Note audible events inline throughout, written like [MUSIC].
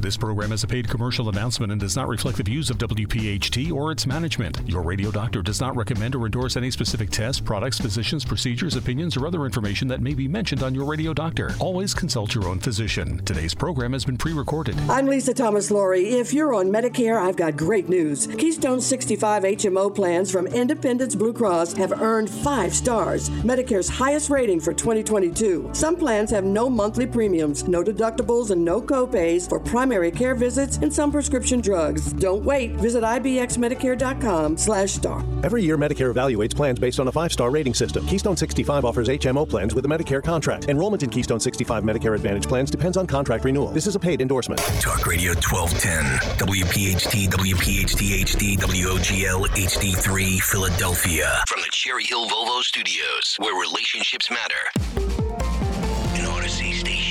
This program is a paid commercial announcement and does not reflect the views of WPHT or its management. Your radio doctor does not recommend or endorse any specific tests, products, physicians, procedures, opinions, or other information that may be mentioned on your radio doctor. Always consult your own physician. Today's program has been pre recorded. I'm Lisa Thomas Laury. If you're on Medicare, I've got great news. Keystone 65 HMO plans from Independence Blue Cross have earned five stars, Medicare's highest rating for 2022. Some plans have no monthly premiums, no deductibles, and no copays for primary care visits and some prescription drugs. Don't wait. Visit ibxmedicare.com slash star. Every year, Medicare evaluates plans based on a five-star rating system. Keystone 65 offers HMO plans with a Medicare contract. Enrollment in Keystone 65 Medicare Advantage plans depends on contract renewal. This is a paid endorsement. Talk Radio 1210, WPHT, WPHT HD, WOGL HD3, Philadelphia. From the Cherry Hill Volvo Studios, where relationships matter.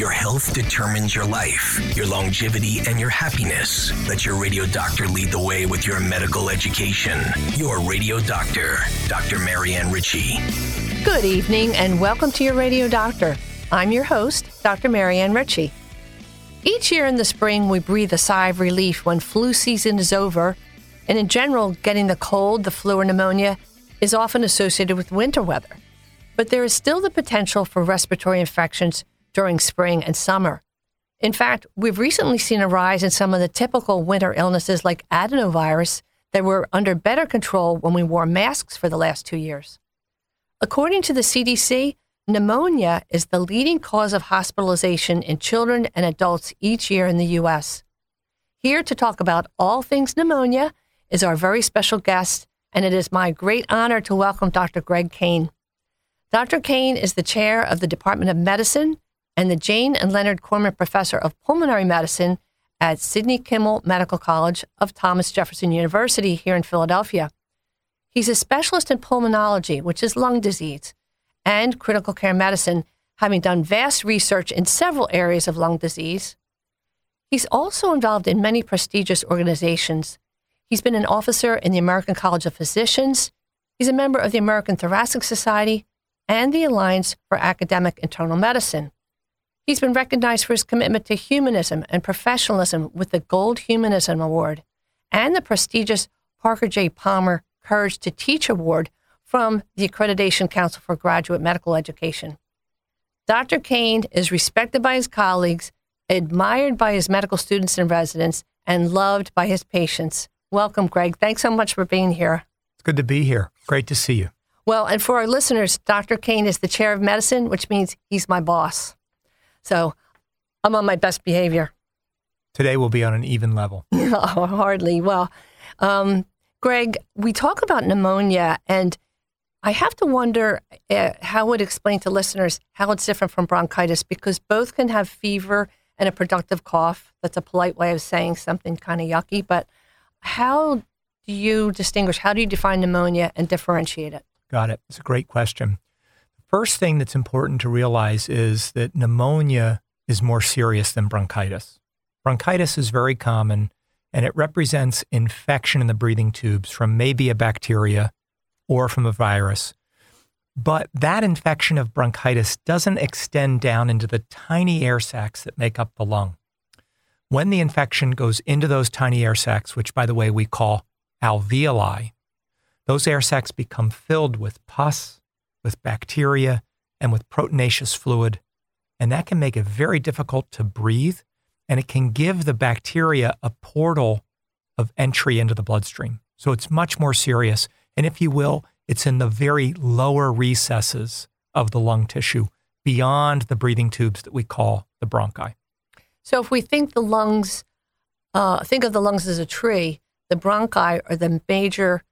Your health determines your life, your longevity, and your happiness. Let your radio doctor lead the way with your medical education. Your radio doctor, Dr. Marianne Ritchie. Good evening and welcome to your radio doctor. I'm your host, Dr. Marianne Ritchie. Each year in the spring, we breathe a sigh of relief when flu season is over, and in general, getting the cold, the flu, or pneumonia is often associated with winter weather. But there is still the potential for respiratory infections during spring and summer. In fact, we've recently seen a rise in some of the typical winter illnesses like adenovirus that were under better control when we wore masks for the last two years. According to the CDC, pneumonia is the leading cause of hospitalization in children and adults each year in the U.S. Here to talk about all things pneumonia is our very special guest, and it is my great honor to welcome Dr. Greg Kane. Dr. Kane is the chair of the Department of Medicine and the Jane and Leonard Korman Professor of Pulmonary Medicine at Sidney Kimmel Medical College of Thomas Jefferson University here in Philadelphia. He's a specialist in pulmonology, which is lung disease, and critical care medicine, having done vast research in several areas of lung disease. He's also involved in many prestigious organizations. He's been an officer in the American College of Physicians. He's a member of the American Thoracic Society and the Alliance for Academic Internal Medicine. He's been recognized for his commitment to humanism and professionalism with the Gold Humanism Award and the prestigious Parker J. Palmer Courage to Teach Award from the Accreditation Council for Graduate Medical Education. Dr. Kane is respected by his colleagues, admired by his medical students and residents, and loved by his patients. Welcome, Greg. Thanks so much for being here. It's good to be here. Great to see you. Well, and for our listeners, Dr. Kane is the chair of medicine, which means he's my boss. So I'm on my best behavior. Today we'll be on an even level. [LAUGHS] oh, hardly. Well, um, Greg, we talk about pneumonia, and I have to wonder uh, how would explain to listeners how it's different from bronchitis because both can have fever and a productive cough. That's a polite way of saying something kind of yucky. But how do you distinguish? How do you define pneumonia and differentiate it? Got it. It's a great question. First thing that's important to realize is that pneumonia is more serious than bronchitis. Bronchitis is very common and it represents infection in the breathing tubes from maybe a bacteria or from a virus. But that infection of bronchitis doesn't extend down into the tiny air sacs that make up the lung. When the infection goes into those tiny air sacs, which by the way we call alveoli, those air sacs become filled with pus, with bacteria, and with proteinaceous fluid. And that can make it very difficult to breathe and it can give the bacteria a portal of entry into the bloodstream. So it's much more serious. And if you will, it's in the very lower recesses of the lung tissue beyond the breathing tubes that we call the bronchi. So if we think the lungs, uh, think of the lungs as a tree, the bronchi are the major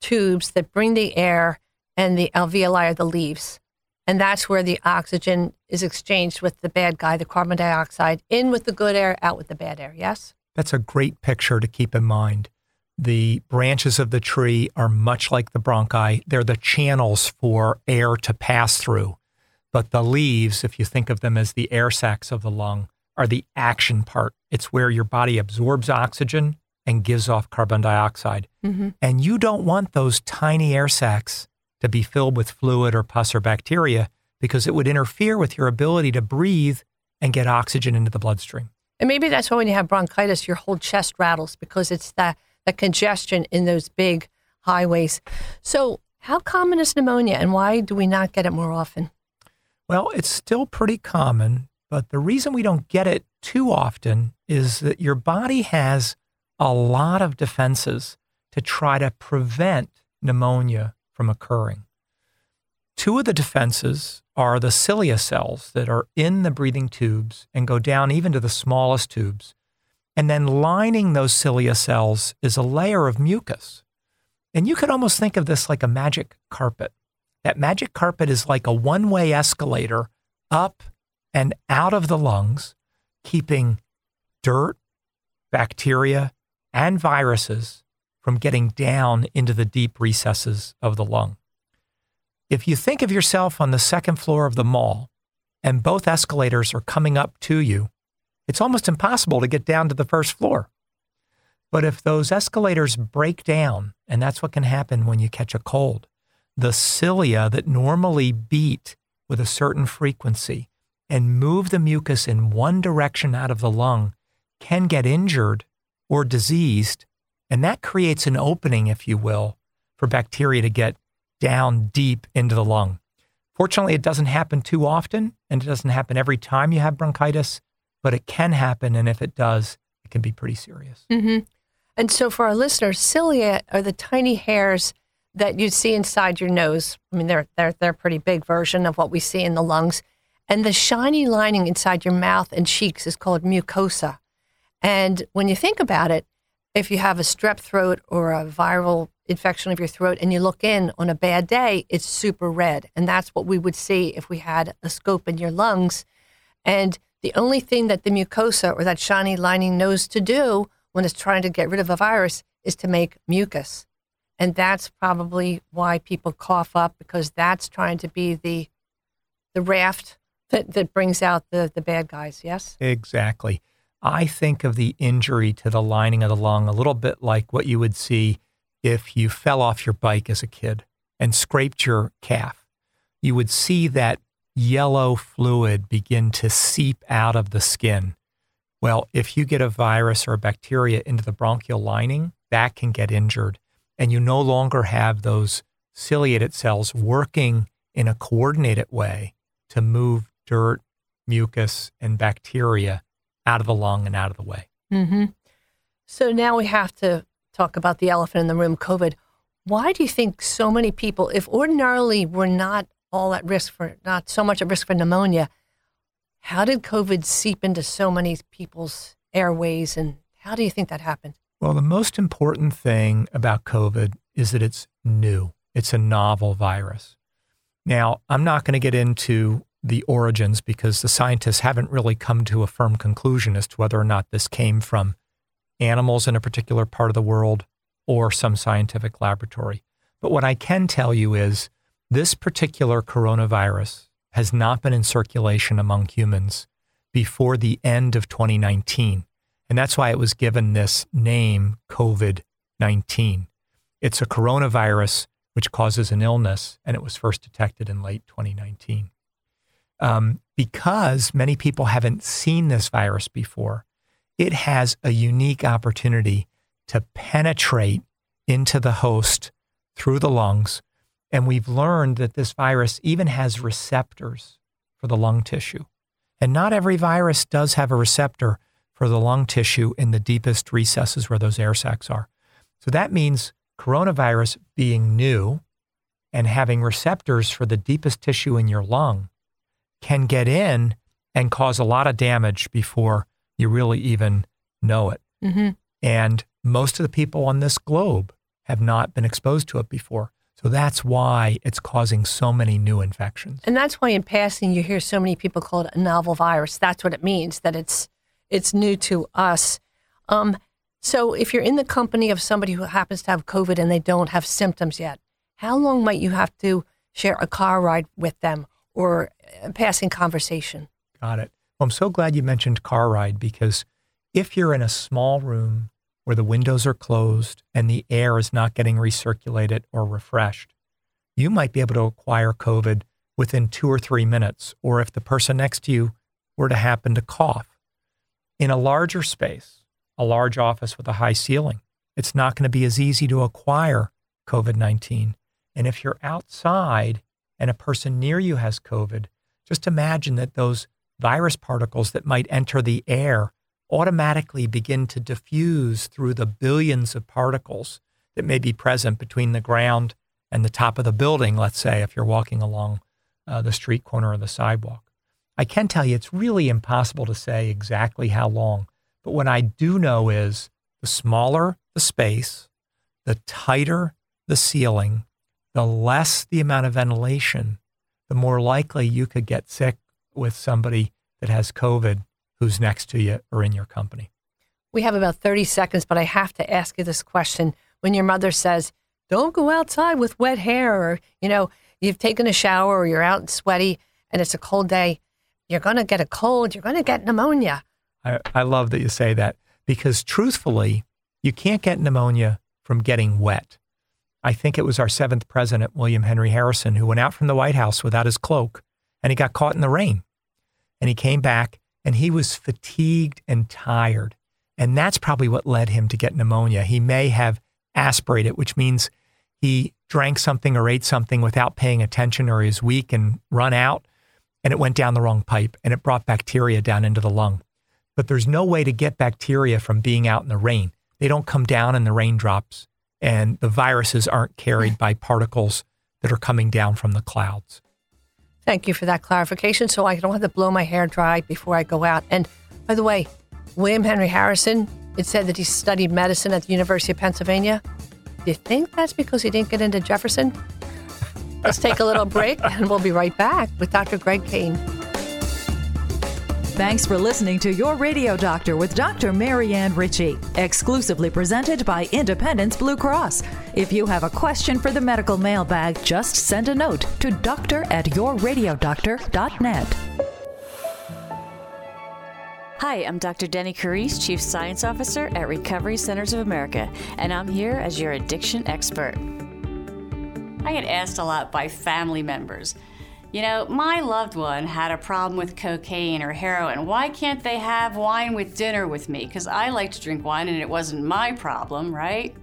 tubes that bring the air, and the alveoli are the leaves. And that's where the oxygen is exchanged with the bad guy, the carbon dioxide, in with the good air, out with the bad air. Yes? That's a great picture to keep in mind. The branches of the tree are much like the bronchi. They're the channels for air to pass through. But the leaves, if you think of them as the air sacs of the lung, are the action part. It's where your body absorbs oxygen and gives off carbon dioxide. Mm-hmm. And you don't want those tiny air sacs to be filled with fluid or pus or bacteria because it would interfere with your ability to breathe and get oxygen into the bloodstream. And maybe that's why when you have bronchitis, your whole chest rattles because it's the, the congestion in those big highways. So, how common is pneumonia and why do we not get it more often? Well, it's still pretty common, but the reason we don't get it too often is that your body has a lot of defenses to try to prevent pneumonia from occurring. Two of the defenses are the cilia cells that are in the breathing tubes and go down even to the smallest tubes. And then lining those cilia cells is a layer of mucus. And you could almost think of this like a magic carpet. That magic carpet is like a one way escalator up and out of the lungs, keeping dirt, bacteria, and viruses from getting down into the deep recesses of the lung. If you think of yourself on the second floor of the mall and both escalators are coming up to you, it's almost impossible to get down to the first floor. But if those escalators break down, and that's what can happen when you catch a cold, the cilia that normally beat with a certain frequency and move the mucus in one direction out of the lung can get injured or diseased. And that creates an opening, if you will, for bacteria to get down deep into the lung. Fortunately, it doesn't happen too often and it doesn't happen every time you have bronchitis, but it can happen. And if it does, it can be pretty serious. Mm-hmm. And so, for our listeners, cilia are the tiny hairs that you see inside your nose. I mean, they're they're they're a pretty big version of what we see in the lungs. And the shiny lining inside your mouth and cheeks is called mucosa. And when you think about it, if you have a strep throat or a viral infection of your throat and you look in on a bad day, it's super red. And that's what we would see if we had a scope in your lungs. And the only thing that the mucosa or that shiny lining knows to do when it's trying to get rid of a virus is to make mucus. And that's probably why people cough up because that's trying to be the the raft that, that brings out the, the bad guys, yes? Exactly. I think of the injury to the lining of the lung a little bit like what you would see if you fell off your bike as a kid and scraped your calf. You would see that yellow fluid begin to seep out of the skin. Well, if you get a virus or a bacteria into the bronchial lining, that can get injured. And you no longer have those ciliated cells working in a coordinated way to move dirt, mucus, and bacteria out of the lung and out of the way. Mm-hmm. So now we have to talk about the elephant in the room, COVID. Why do you think so many people, if ordinarily we're not all at risk for, not so much at risk for pneumonia, how did COVID seep into so many people's airways and how do you think that happened? Well, the most important thing about COVID is that it's new, it's a novel virus. Now, I'm not going to get into the origins because the scientists haven't really come to a firm conclusion as to whether or not this came from animals in a particular part of the world or some scientific laboratory. But what I can tell you is this particular coronavirus has not been in circulation among humans before the end of 2019. And that's why it was given this name, COVID 19. It's a coronavirus which causes an illness, and it was first detected in late 2019 um, because many people haven't seen this virus before, it has a unique opportunity to penetrate into the host through the lungs. And we've learned that this virus even has receptors for the lung tissue. And not every virus does have a receptor for the lung tissue in the deepest recesses where those air sacs are. So that means coronavirus being new and having receptors for the deepest tissue in your lung can get in and cause a lot of damage before you really even know it. Mm-hmm. And most of the people on this globe have not been exposed to it before. So that's why it's causing so many new infections. And that's why in passing you hear so many people call it a novel virus. That's what it means, that it's it's new to us. Um, So, if you're in the company of somebody who happens to have COVID and they don't have symptoms yet, how long might you have to share a car ride with them or passing conversation? Got it. Well, I'm so glad you mentioned car ride because if you're in a small room where the windows are closed and the air is not getting recirculated or refreshed, you might be able to acquire COVID within two or three minutes, or if the person next to you were to happen to cough. In a larger space, a large office with a high ceiling, it's not going to be as easy to acquire COVID 19. And if you're outside and a person near you has COVID, just imagine that those virus particles that might enter the air automatically begin to diffuse through the billions of particles that may be present between the ground and the top of the building, let's say, if you're walking along uh, the street corner or the sidewalk. I can tell you it's really impossible to say exactly how long, but what I do know is the smaller the space, the tighter the ceiling, the less the amount of ventilation, the more likely you could get sick with somebody that has COVID who's next to you or in your company. We have about 30 seconds, but I have to ask you this question. When your mother says, don't go outside with wet hair, or, you know, you've taken a shower or you're out and sweaty and it's a cold day, you're going to get a cold, you're going to get pneumonia. I, I love that you say that because truthfully, you can't get pneumonia from getting wet. I think it was our seventh president, William Henry Harrison, who went out from the White House without his cloak and he got caught in the rain. And he came back and he was fatigued and tired. And that's probably what led him to get pneumonia. He may have aspirated, which means he drank something or ate something without paying attention or he was weak and run out and it went down the wrong pipe and it brought bacteria down into the lung. But there's no way to get bacteria from being out in the rain. They don't come down in the raindrops and the viruses aren't carried by particles that are coming down from the clouds. Thank you for that clarification so I don't have to blow my hair dry before I go out. And by the way, William Henry Harrison, it said that he studied medicine at the University of Pennsylvania. Do you think that's because he didn't get into Jefferson? Let's take a little break and we'll be right back with Dr. Greg Kane. Thanks for listening to Your Radio Doctor with Dr. Marianne Ritchie, exclusively presented by Independence Blue Cross. If you have a question for the medical mailbag, just send a note to doctor at yourradiodoctor.net. Hi, I'm Dr. Deni Carise, Chief Science Officer at Recovery Centers of America, and I'm here as your addiction expert. I get asked a lot by family members you know, my loved one had a problem with cocaine or heroin. Why can't they have wine with dinner with me? Because I like to drink wine and it wasn't my problem, right?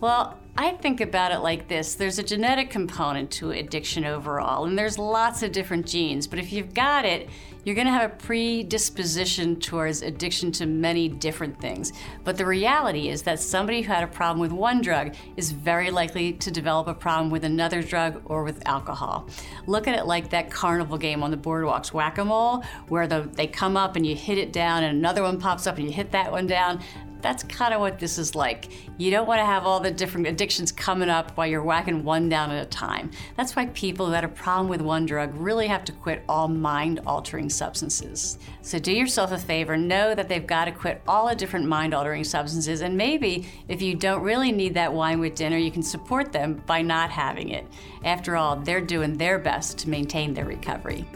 Well, I think about it like this there's a genetic component to addiction overall, and there's lots of different genes, but if you've got it, you're going to have a predisposition towards addiction to many different things. But the reality is that somebody who had a problem with one drug is very likely to develop a problem with another drug or with alcohol. Look at it like that carnival game on the boardwalks, whack a mole, where the, they come up and you hit it down, and another one pops up and you hit that one down that's kind of what this is like. You don't want to have all the different addictions coming up while you're whacking one down at a time. That's why people who had a problem with one drug really have to quit all mind altering substances. So do yourself a favor, know that they've got to quit all the different mind altering substances, and maybe if you don't really need that wine with dinner, you can support them by not having it. After all, they're doing their best to maintain their recovery.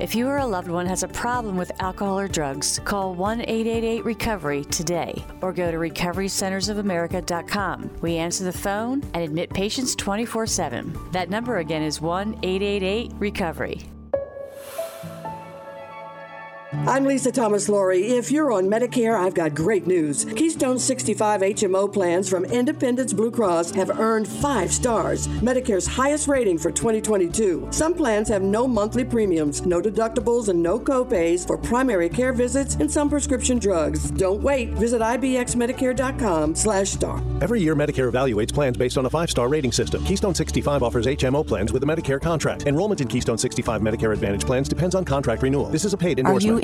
If you or a loved one has a problem with alcohol or drugs, call 1 888 Recovery today or go to recoverycentersofamerica.com. We answer the phone and admit patients 24 7. That number again is 1 888 Recovery. I'm Lisa Thomas Laury. If you're on Medicare, I've got great news. Keystone 65 HMO plans from Independence Blue Cross have earned five stars, Medicare's highest rating for 2022. Some plans have no monthly premiums, no deductibles, and no copays for primary care visits and some prescription drugs. Don't wait. Visit ibxmedicare.com slash star. Every year, Medicare evaluates plans based on a five-star rating system. Keystone 65 offers HMO plans with a Medicare contract. Enrollment in Keystone 65 Medicare Advantage plans depends on contract renewal. This is a paid endorsement.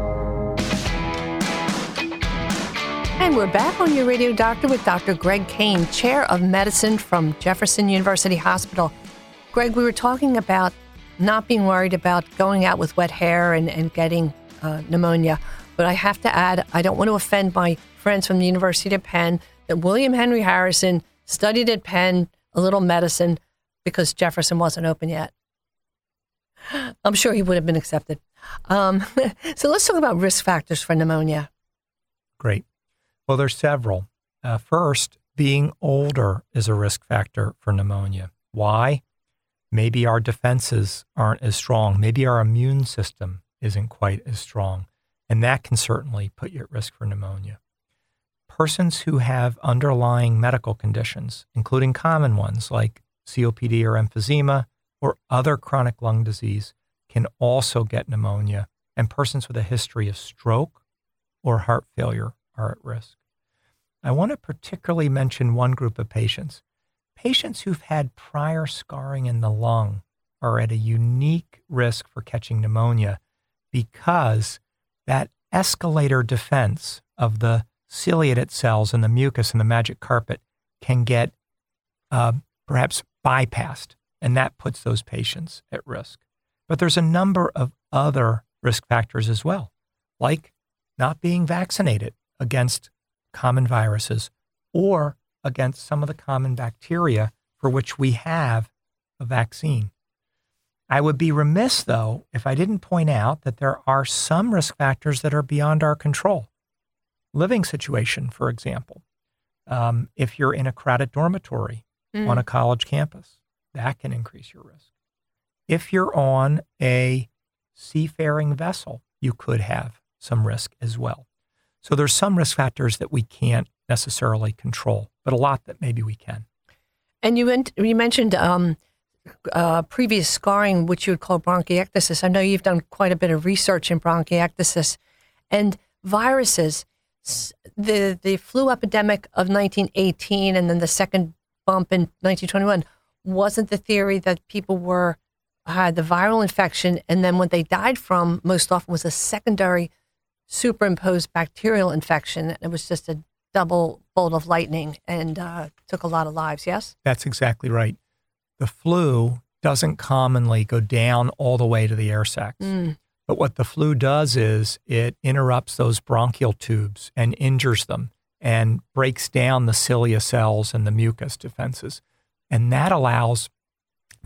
And we're back on your radio doctor with Dr. Greg Kane, Chair of Medicine from Jefferson University Hospital. Greg, we were talking about not being worried about going out with wet hair and, and getting uh, pneumonia. But I have to add, I don't want to offend my friends from the University of Penn that William Henry Harrison studied at Penn a little medicine because Jefferson wasn't open yet. I'm sure he would have been accepted. Um, [LAUGHS] so let's talk about risk factors for pneumonia. Great. Well, there's several. Uh, first, being older is a risk factor for pneumonia. Why? Maybe our defenses aren't as strong. Maybe our immune system isn't quite as strong. And that can certainly put you at risk for pneumonia. Persons who have underlying medical conditions, including common ones like COPD or emphysema or other chronic lung disease, can also get pneumonia. And persons with a history of stroke or heart failure are at risk. I want to particularly mention one group of patients. Patients who've had prior scarring in the lung are at a unique risk for catching pneumonia because that escalator defense of the ciliated cells and the mucus and the magic carpet can get uh, perhaps bypassed, and that puts those patients at risk. But there's a number of other risk factors as well, like not being vaccinated against common viruses or against some of the common bacteria for which we have a vaccine. I would be remiss, though, if I didn't point out that there are some risk factors that are beyond our control. Living situation, for example. Um, if you're in a crowded dormitory mm. on a college campus, that can increase your risk. If you're on a seafaring vessel, you could have some risk as well. So there's some risk factors that we can't necessarily control, but a lot that maybe we can. And you, went, you mentioned um, uh, previous scarring, which you would call bronchiectasis. I know you've done quite a bit of research in bronchiectasis and viruses. The the flu epidemic of 1918 and then the second bump in 1921 wasn't the theory that people were had the viral infection and then what they died from most often was a secondary superimposed bacterial infection. It was just a double bolt of lightning and uh, took a lot of lives. Yes, that's exactly right the flu doesn't commonly go down all the way to the air sacs. Mm. But what the flu does is it interrupts those bronchial tubes and injures them and breaks down the cilia cells and the mucus defenses. And that allows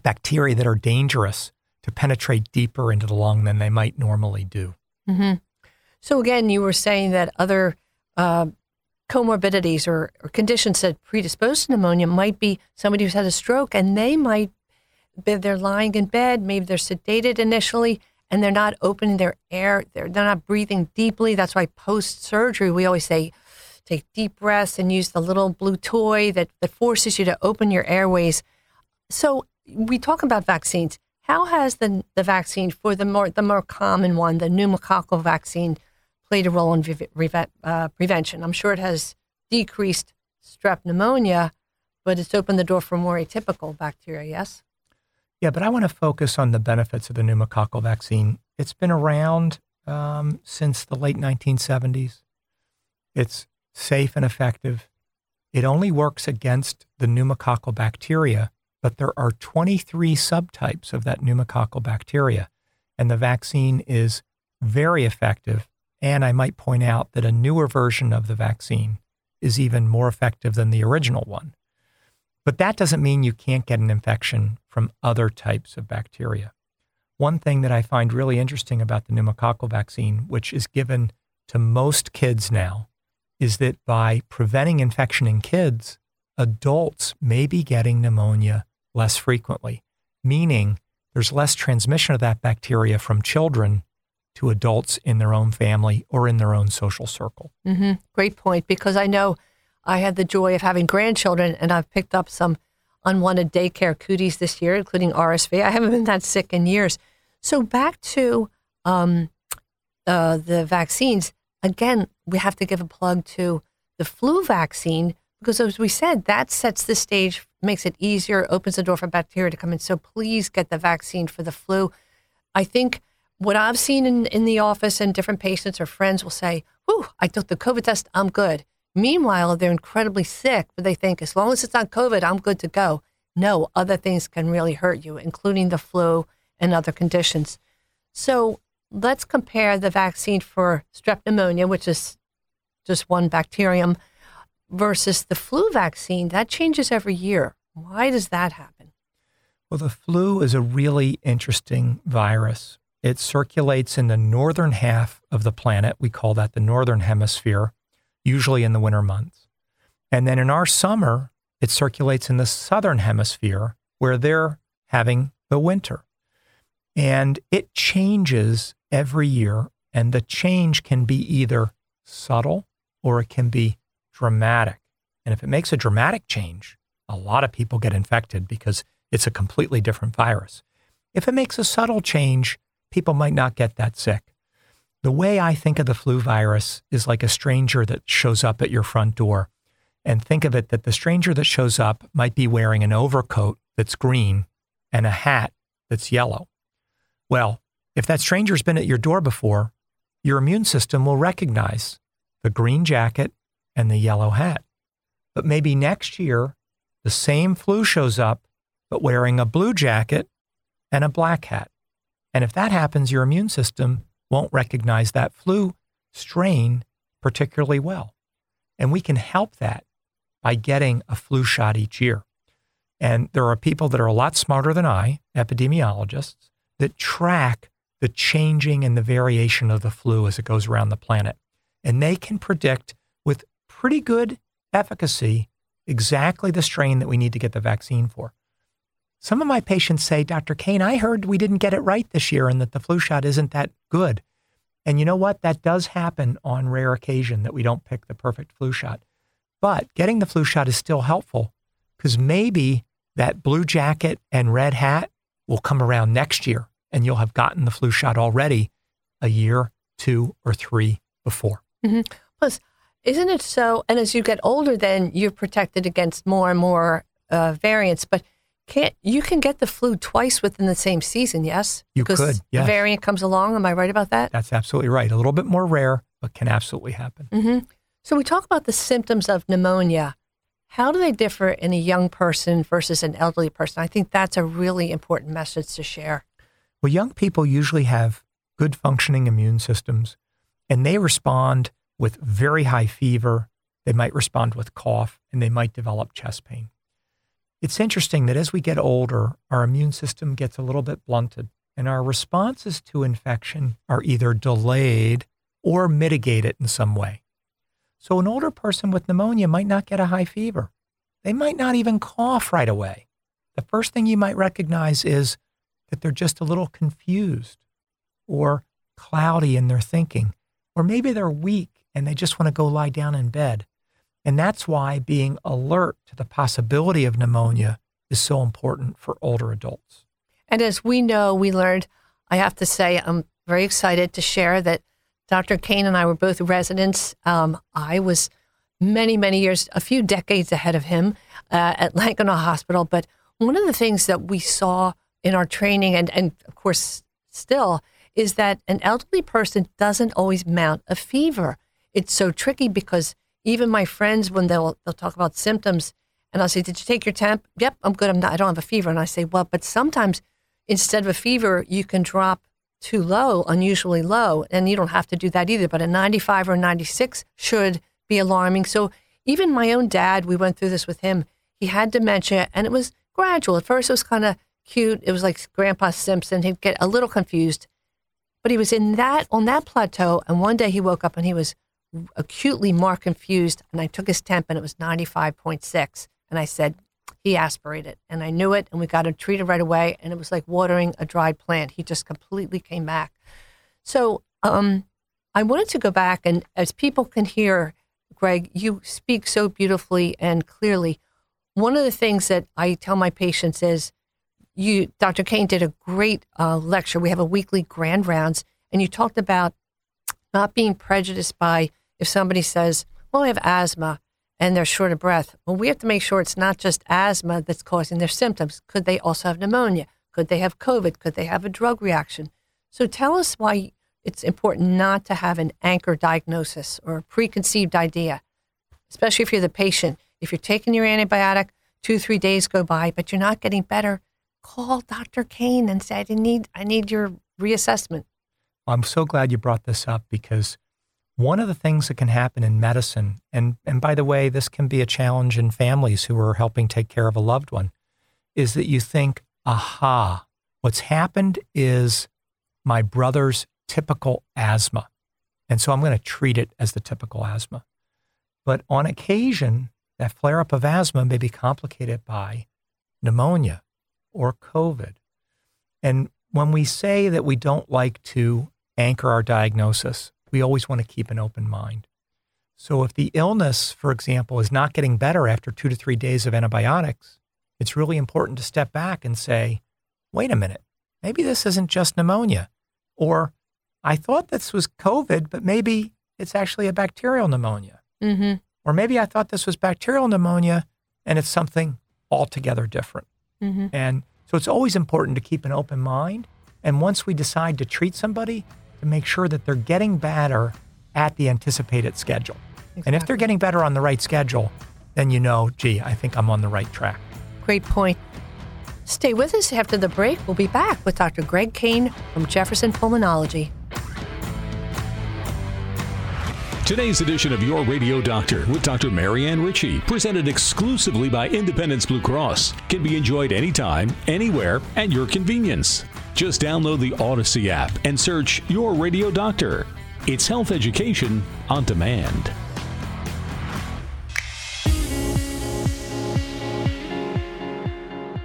bacteria that are dangerous to penetrate deeper into the lung than they might normally do. Mm-hmm. So, again, you were saying that other uh, comorbidities or, or conditions that predispose to pneumonia might be somebody who's had a stroke and they might be they're lying in bed, maybe they're sedated initially and they're not opening their air, they're, they're not breathing deeply. That's why post surgery, we always say take deep breaths and use the little blue toy that, that forces you to open your airways. So we talk about vaccines. How has the, the vaccine for the more the more common one, the pneumococcal vaccine, played a role in uh, prevention. I'm sure it has decreased strep pneumonia, but it's opened the door for more atypical bacteria, yes? Yeah, but I want to focus on the benefits of the pneumococcal vaccine. It's been around um, since the late 1970s. It's safe and effective. It only works against the pneumococcal bacteria, but there are 23 subtypes of that pneumococcal bacteria, and the vaccine is very effective And I might point out that a newer version of the vaccine is even more effective than the original one. But that doesn't mean you can't get an infection from other types of bacteria. One thing that I find really interesting about the pneumococcal vaccine, which is given to most kids now, is that by preventing infection in kids, adults may be getting pneumonia less frequently, meaning there's less transmission of that bacteria from children to adults in their own family or in their own social circle. Mm-hmm. Great point, because I know I had the joy of having grandchildren and I've picked up some unwanted daycare cooties this year, including RSV. I haven't been that sick in years. So back to um, uh, the vaccines. Again, we have to give a plug to the flu vaccine because, as we said, that sets the stage, makes it easier, opens the door for bacteria to come in. So please get the vaccine for the flu. I think what I've seen in, in the office and different patients or friends will say, Whew, I took the COVID test, I'm good. Meanwhile, they're incredibly sick, but they think as long as it's not COVID, I'm good to go. No, other things can really hurt you, including the flu and other conditions. So let's compare the vaccine for strep pneumonia, which is just one bacterium, versus the flu vaccine. That changes every year. Why does that happen? Well, the flu is a really interesting virus. It circulates in the northern half of the planet. We call that the northern hemisphere, usually in the winter months. And then in our summer, it circulates in the southern hemisphere where they're having the winter. And it changes every year. And the change can be either subtle or it can be dramatic. And if it makes a dramatic change, a lot of people get infected because it's a completely different virus. If it makes a subtle change, people might not get that sick. The way I think of the flu virus is like a stranger that shows up at your front door. And think of it that the stranger that shows up might be wearing an overcoat that's green and a hat that's yellow. Well, if that stranger's been at your door before, your immune system will recognize the green jacket and the yellow hat. But maybe next year, the same flu shows up, but wearing a blue jacket and a black hat. And if that happens, your immune system won't recognize that flu strain particularly well. And we can help that by getting a flu shot each year. And there are people that are a lot smarter than I, epidemiologists, that track the changing and the variation of the flu as it goes around the planet. And they can predict with pretty good efficacy exactly the strain that we need to get the vaccine for. Some of my patients say, Dr. Kane, I heard we didn't get it right this year and that the flu shot isn't that good. And you know what? That does happen on rare occasion that we don't pick the perfect flu shot. But getting the flu shot is still helpful because maybe that blue jacket and red hat will come around next year and you'll have gotten the flu shot already a year, two, or three before. Mm-hmm. Plus, isn't it so? And as you get older, then you're protected against more and more uh, variants. But can't you can get the flu twice within the same season? Yes, you because could. Yes. A variant comes along. Am I right about that? That's absolutely right. A little bit more rare, but can absolutely happen. Mm-hmm. So we talk about the symptoms of pneumonia. How do they differ in a young person versus an elderly person? I think that's a really important message to share. Well, young people usually have good functioning immune systems and they respond with very high fever. They might respond with cough and they might develop chest pain. It's interesting that as we get older, our immune system gets a little bit blunted and our responses to infection are either delayed or mitigated in some way. So, an older person with pneumonia might not get a high fever. They might not even cough right away. The first thing you might recognize is that they're just a little confused or cloudy in their thinking, or maybe they're weak and they just want to go lie down in bed. And that's why being alert to the possibility of pneumonia is so important for older adults. And as we know, we learned, I have to say, I'm very excited to share that Dr. Kane and I were both residents. Um, I was many, many years, a few decades ahead of him uh, at Lankenau Hospital. But one of the things that we saw in our training, and, and of course still, is that an elderly person doesn't always mount a fever. It's so tricky because even my friends, when they'll they'll talk about symptoms, and I'll say, "Did you take your temp?" "Yep, I'm good. I'm not. I don't have a fever." And I say, "Well, but sometimes instead of a fever, you can drop too low, unusually low, and you don't have to do that either, but a 95 or 96 should be alarming. So even my own dad, we went through this with him. He had dementia and it was gradual. At first, it was kind of cute. It was like Grandpa Simpson. He'd get a little confused, but he was in that on that plateau. And one day he woke up and he was acutely more confused. And I took his temp and it was 95.6. And I said, he aspirated and I knew it. And we got him treated right away. And it was like watering a dried plant. He just completely came back. So um, I wanted to go back and as people can hear, Greg, you speak so beautifully and clearly. One of the things that I tell my patients is, you, Dr. Kane, did a great uh, lecture. We have a weekly grand rounds, and you talked about not being prejudiced by if somebody says, "Well, I have asthma," and they're short of breath. Well, we have to make sure it's not just asthma that's causing their symptoms. Could they also have pneumonia? Could they have COVID? Could they have a drug reaction? So tell us why it's important not to have an anchor diagnosis or a preconceived idea, especially if you're the patient. If you're taking your antibiotic, two, three days go by, but you're not getting better, call Dr. Kane and say, I need, I need your reassessment. I'm so glad you brought this up because one of the things that can happen in medicine, and, and by the way, this can be a challenge in families who are helping take care of a loved one, is that you think, aha, what's happened is my brother's typical asthma. And so I'm going to treat it as the typical asthma. But on occasion, that flare up of asthma may be complicated by pneumonia or COVID. And when we say that we don't like to anchor our diagnosis, we always want to keep an open mind. So if the illness, for example, is not getting better after two to three days of antibiotics, it's really important to step back and say, wait a minute, maybe this isn't just pneumonia. Or I thought this was COVID, but maybe it's actually a bacterial pneumonia. Mm-hmm. Or maybe I thought this was bacterial pneumonia and it's something altogether different. Mm-hmm. And so it's always important to keep an open mind. And once we decide to treat somebody, to make sure that they're getting better at the anticipated schedule. Exactly. And if they're getting better on the right schedule, then you know, gee, I think I'm on the right track. Great point. Stay with us after the break. We'll be back with Dr. Greg Kane from Jefferson Pulmonology. Today's edition of Your Radio Doctor with Dr. Marianne Ritchie, presented exclusively by Independence Blue Cross, can be enjoyed anytime, anywhere, at your convenience. Just download the Audacy app and search Your Radio Doctor. It's health education on demand.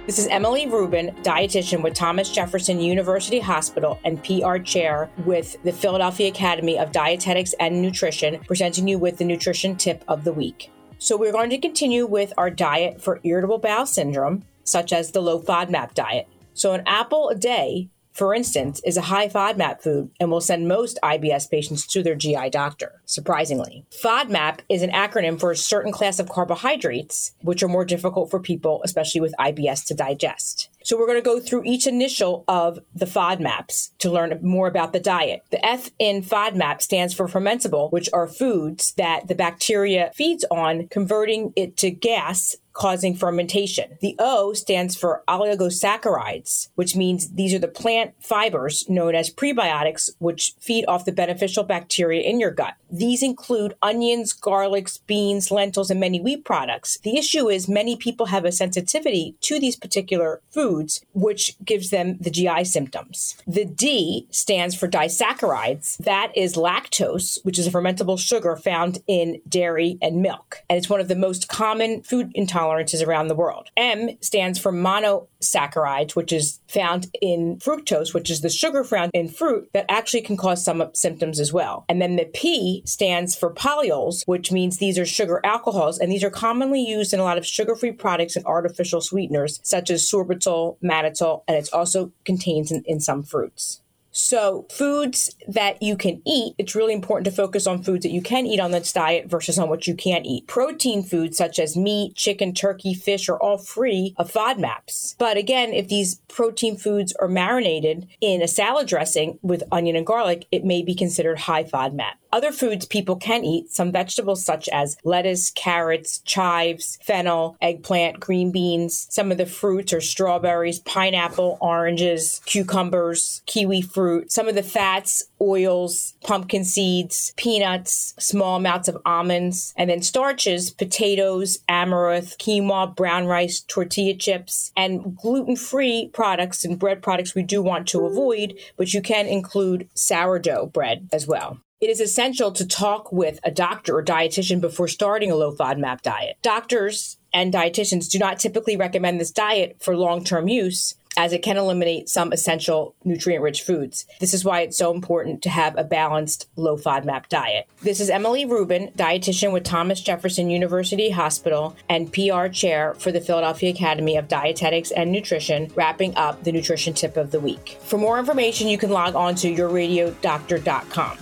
This is Emily Rubin, dietitian with Thomas Jefferson University Hospital and PR chair with the Philadelphia Academy of Dietetics and Nutrition, presenting you with the nutrition tip of the week. So, we're going to continue with our diet for irritable bowel syndrome, such as the low FODMAP diet. So, an apple a day for instance, is a high FODMAP food and will send most IBS patients to their GI doctor, surprisingly. FODMAP is an acronym for a certain class of carbohydrates, which are more difficult for people, especially with IBS, to digest. So we're going to go through each initial of the FODMAPs to learn more about the diet. The F in FODMAP stands for fermentable, which are foods that the bacteria feeds on, converting it to gas causing fermentation. The O stands for oligosaccharides, which means these are the plant fibers known as prebiotics, which feed off the beneficial bacteria in your gut. These include onions, garlics, beans, lentils, and many wheat products. The issue is many people have a sensitivity to these particular foods which gives them the GI symptoms. The D stands for disaccharides. That is lactose, which is a fermentable sugar found in dairy and milk. And it's one of the most common food intolerances around the world. M stands for monosaccharides, which is found in fructose, which is the sugar found in fruit that actually can cause some symptoms as well. And then the P stands for polyols, which means these are sugar alcohols, and these are commonly used in a lot of sugar free products and artificial sweeteners, such as sorbitol mannitol, and it's also contains in, in some fruits. So, foods that you can eat, it's really important to focus on foods that you can eat on this diet versus on what you can't eat. Protein foods such as meat, chicken, turkey, fish are all free of FODMAPs. But again, if these protein foods are marinated in a salad dressing with onion and garlic, it may be considered high FODMAP. Other foods people can eat, some vegetables such as lettuce, carrots, chives, fennel, eggplant, green beans. Some of the fruits are strawberries, pineapple, oranges, cucumbers, kiwi fruit. Some of the fats, oils, pumpkin seeds, peanuts, small amounts of almonds, and then starches, potatoes, amaranth, quinoa, brown rice, tortilla chips, and gluten free products and bread products we do want to avoid, but you can include sourdough bread as well. It is essential to talk with a doctor or dietitian before starting a low FODMAP diet. Doctors and dietitians do not typically recommend this diet for long term use as it can eliminate some essential nutrient rich foods. This is why it's so important to have a balanced low FODMAP diet. This is Emily Rubin, dietitian with Thomas Jefferson University Hospital and PR chair for the Philadelphia Academy of Dietetics and Nutrition, wrapping up the nutrition tip of the week. For more information, you can log on to yourradiodoctor.com.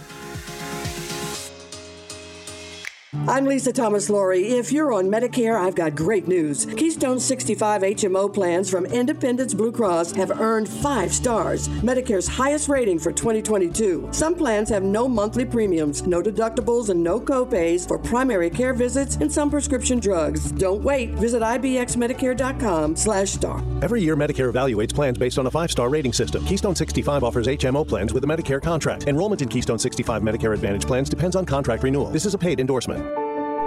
I'm Lisa Thomas Laury. If you're on Medicare, I've got great news. Keystone 65 HMO plans from Independence Blue Cross have earned five stars, Medicare's highest rating for 2022. Some plans have no monthly premiums, no deductibles, and no copays for primary care visits and some prescription drugs. Don't wait. Visit ibxmedicare.com slash star. Every year, Medicare evaluates plans based on a five-star rating system. Keystone 65 offers HMO plans with a Medicare contract. Enrollment in Keystone 65 Medicare Advantage plans depends on contract renewal. This is a paid endorsement.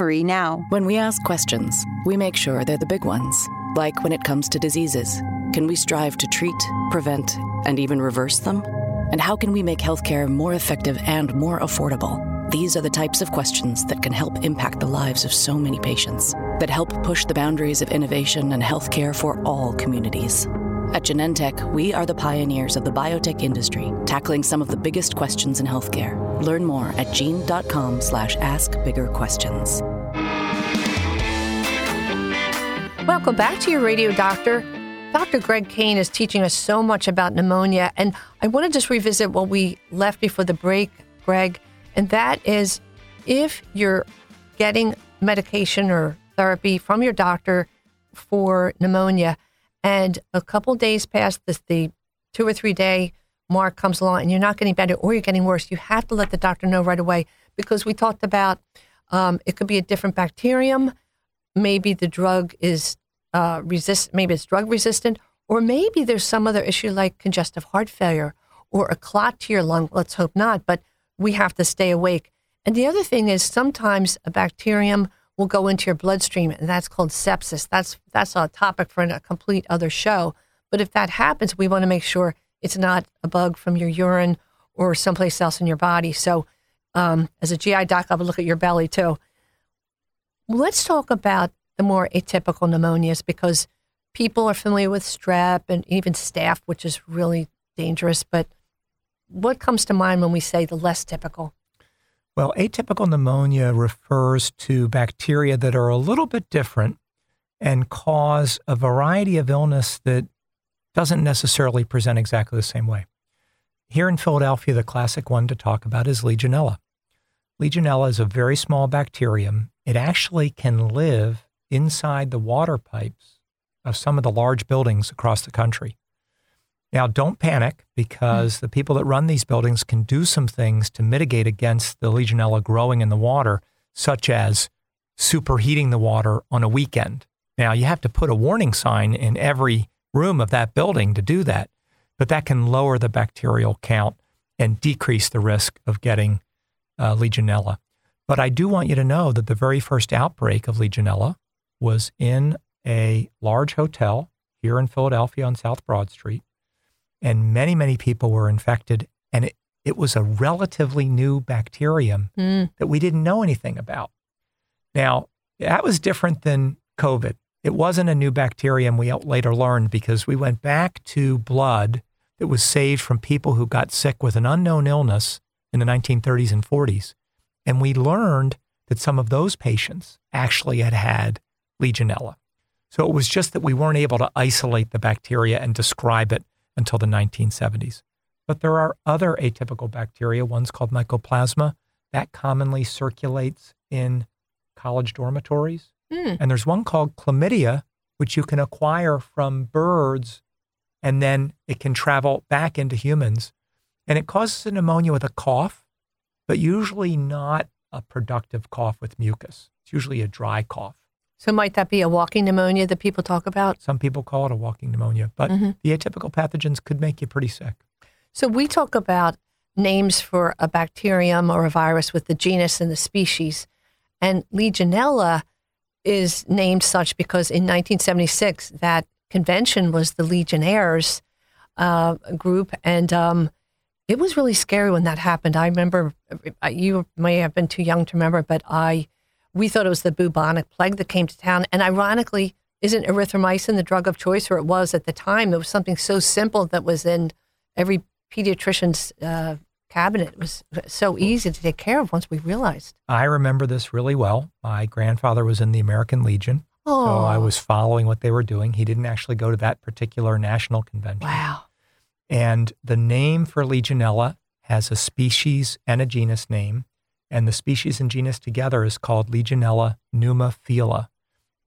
now. When we ask questions, we make sure they're the big ones. Like when it comes to diseases, can we strive to treat, prevent, and even reverse them? And how can we make healthcare more effective and more affordable? These are the types of questions that can help impact the lives of so many patients, that help push the boundaries of innovation and healthcare for all communities. At Genentech, we are the pioneers of the biotech industry, tackling some of the biggest questions in healthcare. Learn more at gene.com slash ask bigger questions. Welcome back to your radio doctor. Dr. Greg Kane is teaching us so much about pneumonia, and I want to just revisit what we left before the break, Greg, and that is if you're getting medication or therapy from your doctor for pneumonia, and a couple days past the two or three day mark comes along, and you're not getting better or you're getting worse, you have to let the doctor know right away because we talked about um, it could be a different bacterium maybe the drug is uh, resist, maybe it's drug resistant, or maybe there's some other issue like congestive heart failure or a clot to your lung. Let's hope not, but we have to stay awake. And the other thing is sometimes a bacterium will go into your bloodstream, and that's called sepsis. That's that's a topic for a complete other show. But if that happens, we want to make sure it's not a bug from your urine or someplace else in your body. So, um, as a GI doc, I would look at your belly too. Let's talk about the more atypical pneumonias because people are familiar with strep and even staph, which is really dangerous. But what comes to mind when we say the less typical? Well, atypical pneumonia refers to bacteria that are a little bit different and cause a variety of illness that doesn't necessarily present exactly the same way. Here in Philadelphia, the classic one to talk about is Legionella. Legionella is a very small bacterium. It actually can live inside the water pipes of some of the large buildings across the country. Now, don't panic because the people that run these buildings can do some things to mitigate against the Legionella growing in the water, such as superheating the water on a weekend. Now, you have to put a warning sign in every room of that building to do that, but that can lower the bacterial count and decrease the risk of getting uh, Legionella. But I do want you to know that the very first outbreak of Legionella was in a large hotel here in Philadelphia on South Broad Street. And many, many people were infected. And it, it was a relatively new bacterium Mm. that we didn't know anything about. Now, that was different than COVID. It wasn't a new bacterium we later learned because we went back to blood that was saved from people who got sick with an unknown illness in the 1930s and 40s. And we learned that some of those patients actually had had Legionella. So it was just that we weren't able to isolate the bacteria and describe it until the 1970s. But there are other atypical bacteria. One's called Mycoplasma. That commonly circulates in college dormitories. Hmm. And there's one called chlamydia, which you can acquire from birds, and then it can travel back into humans. And it causes a pneumonia with a cough, but usually not a productive cough with mucus. It's usually a dry cough. So might that be a walking pneumonia that people talk about? Some people call it a walking pneumonia, but Mhm. the atypical pathogens could make you pretty sick. So we talk about names for a bacterium or a virus with the genus and the species. And Legionella is named such because in 1976, that convention was the Legionnaires uh, group. And um, it was really scary when that happened. I remember, uh, you may have been too young to remember, but I, we thought it was the bubonic plague that came to town. And ironically, isn't erythromycin the drug of choice, or it was at the time? It was something so simple that was in every pediatrician's uh, cabinet. It was so easy to take care of once we realized. I remember this really well. My grandfather was in the American Legion. So I Oh. was following what they were doing. He didn't actually go to that particular national convention. Wow. And the name for Legionella has a species and a genus name. And the species and genus together is called Legionella pneumophila.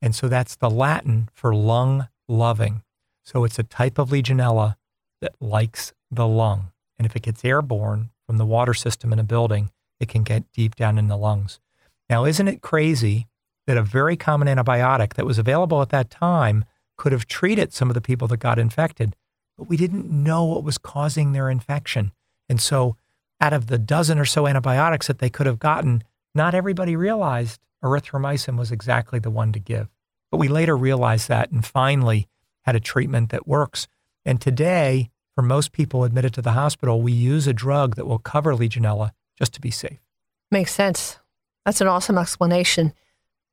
And so that's the Latin for lung loving. So it's a type of Legionella that likes the lung. And if it gets airborne from the water system in a building, it can get deep down in the lungs. Now, isn't it crazy that a very common antibiotic that was available at that time could have treated some of the people that got infected, but we didn't know what was causing their infection. And so, out of the dozen or so antibiotics that they could have gotten, not everybody realized erythromycin was exactly the one to give. But we later realized that and finally had a treatment that works. And today, for most people admitted to the hospital, we use a drug that will cover Legionella just to be safe. Makes sense. That's an awesome explanation.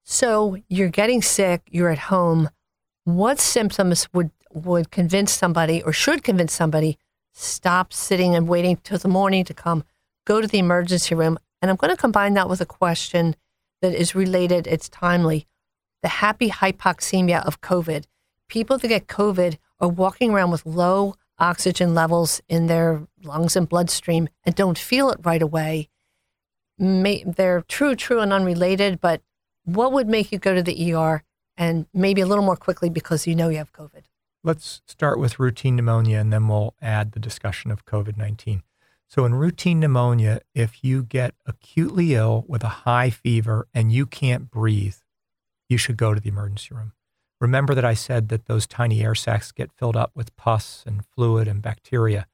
So you're getting sick, you're at home. What symptoms would, would convince somebody or should convince somebody stop sitting and waiting till the morning to come, go to the emergency room? And I'm going to combine that with a question that is related, it's timely. The happy hypoxemia of COVID. People that get COVID are walking around with low oxygen levels in their lungs and bloodstream and don't feel it right away may, they're true, true, and unrelated, but what would make you go to the ER and maybe a little more quickly because you know you have COVID? Let's start with routine pneumonia and then we'll add the discussion of COVID 19. So, in routine pneumonia, if you get acutely ill with a high fever and you can't breathe, you should go to the emergency room. Remember that I said that those tiny air sacs get filled up with pus and fluid and bacteria.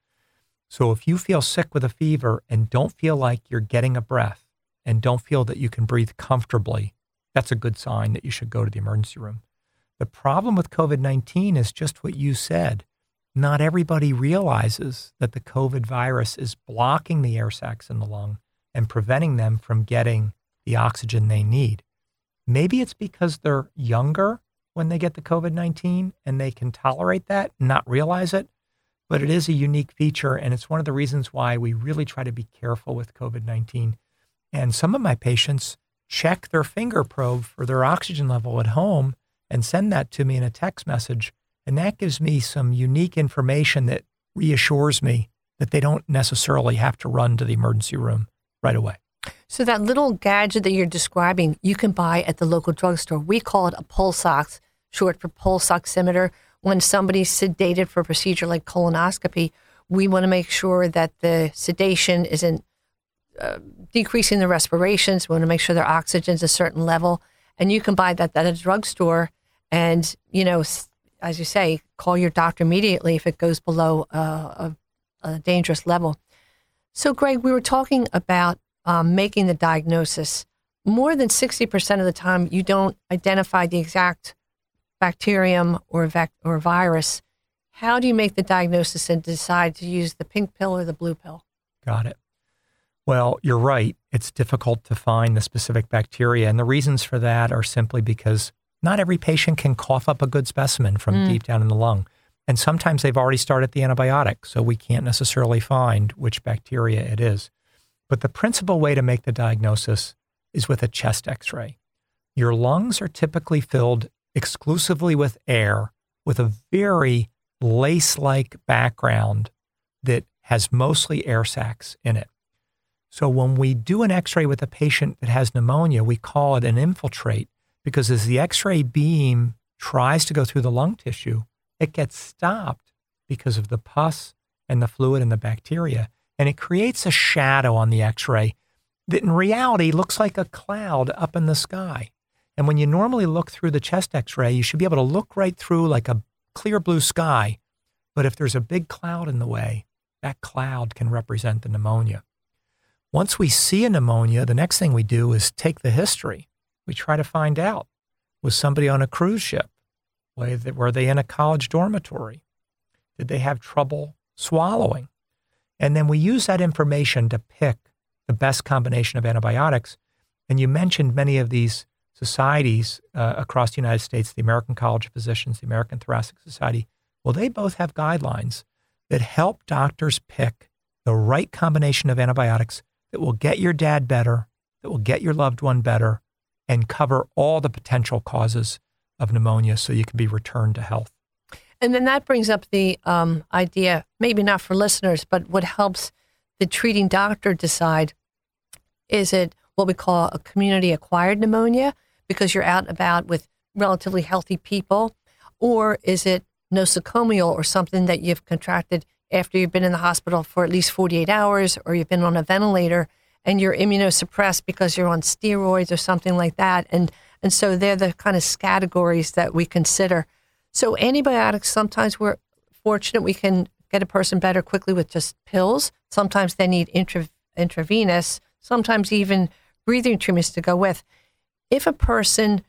So, if you feel sick with a fever and don't feel like you're getting a breath and don't feel that you can breathe comfortably, that's a good sign that you should go to the emergency room. The problem with COVID 19 is just what you said. Not everybody realizes that the COVID virus is blocking the air sacs in the lung and preventing them from getting the oxygen they need. Maybe it's because they're younger when they get the COVID 19 and they can tolerate that and not realize it. But it is a unique feature. And it's one of the reasons why we really try to be careful with COVID 19. And some of my patients check their finger probe for their oxygen level at home and send that to me in a text message. And that gives me some unique information that reassures me that they don't necessarily have to run to the emergency room right away. So that little gadget that you're describing, you can buy at the local drugstore. We call it a pulse ox, short for pulse oximeter. When somebody's sedated for a procedure like colonoscopy, we want to make sure that the sedation isn't uh, decreasing the respirations. We want to make sure their oxygen's a certain level. And you can buy that at a drugstore. And, you know, as you say, call your doctor immediately if it goes below uh, a, a dangerous level. So, Greg, we were talking about um, making the diagnosis more than 60% of the time, you don't identify the exact bacterium or, vec- or virus. How do you make the diagnosis and decide to use the pink pill or the blue pill? Got it. Well, you're right. It's difficult to find the specific bacteria. And the reasons for that are simply because not every patient can cough up a good specimen from mm. deep down in the lung. And sometimes they've already started the antibiotic, so we can't necessarily find which bacteria it is. But the principal way to make the diagnosis is with a chest x ray. Your lungs are typically filled exclusively with air with a very lace like background that has mostly air sacs in it. So when we do an x ray with a patient that has pneumonia, we call it an infiltrate because as the x ray beam tries to go through the lung tissue, it gets stopped because of the pus and the fluid and the bacteria. And it creates a shadow on the x ray that in reality looks like a cloud up in the sky. And when you normally look through the chest x ray, you should be able to look right through like a clear blue sky. But if there's a big cloud in the way, that cloud can represent the pneumonia. Once we see a pneumonia, the next thing we do is take the history. We try to find out was somebody on a cruise ship? Were they in a college dormitory? Did they have trouble swallowing? And then we use that information to pick the best combination of antibiotics. And you mentioned many of these societies uh, across the United States, the American College of Physicians, the American Thoracic Society. Well, they both have guidelines that help doctors pick the right combination of antibiotics that will get your dad better, that will get your loved one better, and cover all the potential causes of pneumonia so you can be returned to health. And then that brings up the um, idea, maybe not for listeners, but what helps the treating doctor decide is it what we call a community acquired pneumonia because you're out and about with relatively healthy people? Or is it nosocomial or something that you've contracted after you've been in the hospital for at least 48 hours or you've been on a ventilator and you're immunosuppressed because you're on steroids or something like that. And, and so they're the kind of categories that we consider. So antibiotics, sometimes we're fortunate we can get a person better quickly with just pills. Sometimes they need intra, intravenous, sometimes even breathing treatments to go with. If a person,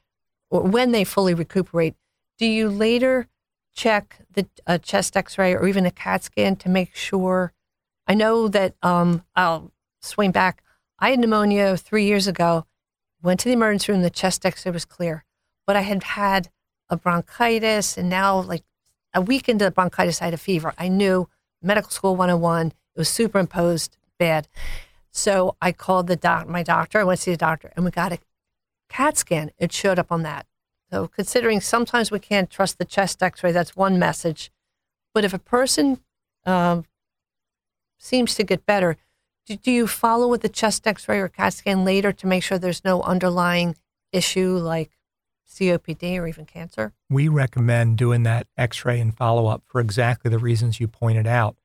or when they fully recuperate, do you later check the a chest X-ray or even a CAT scan to make sure. I know that um, I'll swing back. I had pneumonia three years ago. Went to the emergency room. The chest X-ray was clear, but I had had a bronchitis, and now like a week into the bronchitis, I had a fever. I knew medical school 101. It was superimposed bad. So I called the doc, my doctor. I went to see the doctor, and we got a CAT scan. It showed up on that. So, considering sometimes we can't trust the chest x ray, that's one message. But if a person um, seems to get better, do, you follow with the chest x ray or CAT scan later to make sure there's no underlying issue like COPD or even cancer? We recommend doing that x ray and follow up for exactly the reasons you pointed out.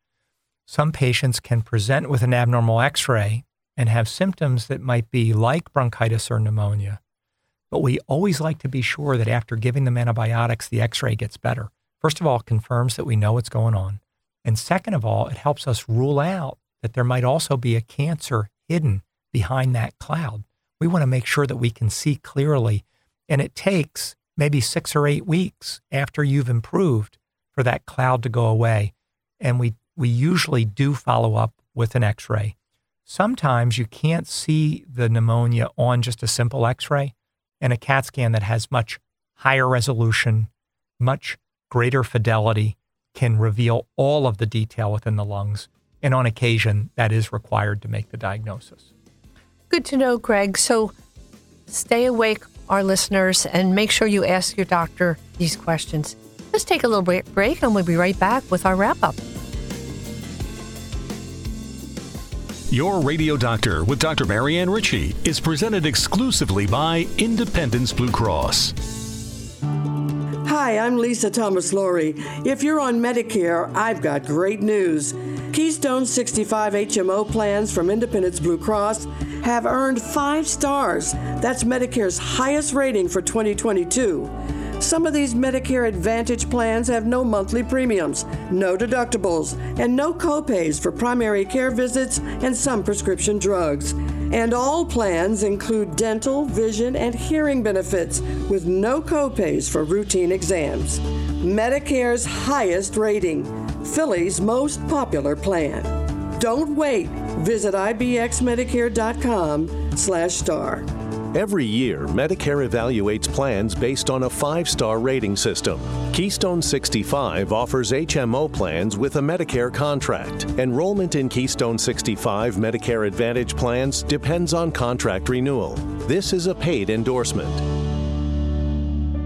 Some patients can present with an abnormal x ray and have symptoms that might be like bronchitis or pneumonia but we always like to be sure that after giving them antibiotics, the x ray gets better. First of all, it confirms that we know what's going on. And second of all, it helps us rule out that there might also be a cancer hidden behind that cloud. We want to make sure that we can see clearly. And it takes maybe six or eight weeks after you've improved for that cloud to go away. And we, we usually do follow up with an x ray. Sometimes you can't see the pneumonia on just a simple x ray and a CAT scan that has much higher resolution, much greater fidelity, can reveal all of the detail within the lungs. And on occasion, that is required to make the diagnosis. Good to know, Greg. So stay awake, our listeners, and make sure you ask your doctor these questions. Let's take a little break, and we'll be right back with our wrap up. Your Radio Doctor with Dr. Marianne Ritchie is presented exclusively by Independence Blue Cross. Hi, I'm Lisa Thomas Laury. If you're on Medicare, I've got great news. Keystone 65 HMO plans from Independence Blue Cross have earned five stars. That's Medicare's highest rating for 2022. Some of these Medicare Advantage plans have no monthly premiums. no deductibles, and no copays for primary care visits and some prescription drugs. And all plans include dental, vision, and hearing benefits with no copays for routine exams. Medicare's highest rating, Philly's most popular plan. Don't wait. Visit ibxmedicare.com slash star. Every year, Medicare evaluates plans based on a five star rating system. Keystone 65 offers HMO plans with a Medicare contract. Enrollment in Keystone 65 Medicare Advantage plans depends on contract renewal. This is a paid endorsement.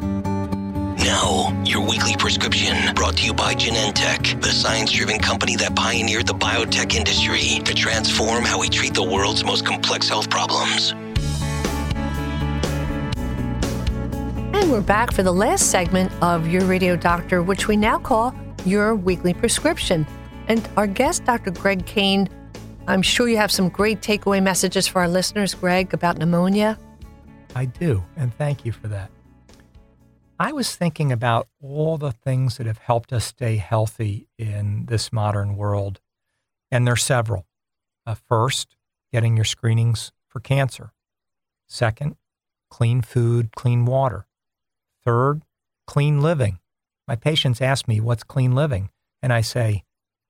Now, your weekly prescription brought to you by Genentech, the science driven company that pioneered the biotech industry to transform how we treat the world's most complex health problems. And we're back for the last segment of Your Radio Doctor, which we now call Your Weekly Prescription. And our guest, Dr. Greg Kane, I'm sure you have some great takeaway messages for our listeners, Greg, about pneumonia. I do, and thank you for that. I was thinking about all the things that have helped us stay healthy in this modern world, and there are several. Uh, first, getting your screenings for cancer. Second, clean food, clean water. Third, clean living. My patients ask me, What's clean living? And I say,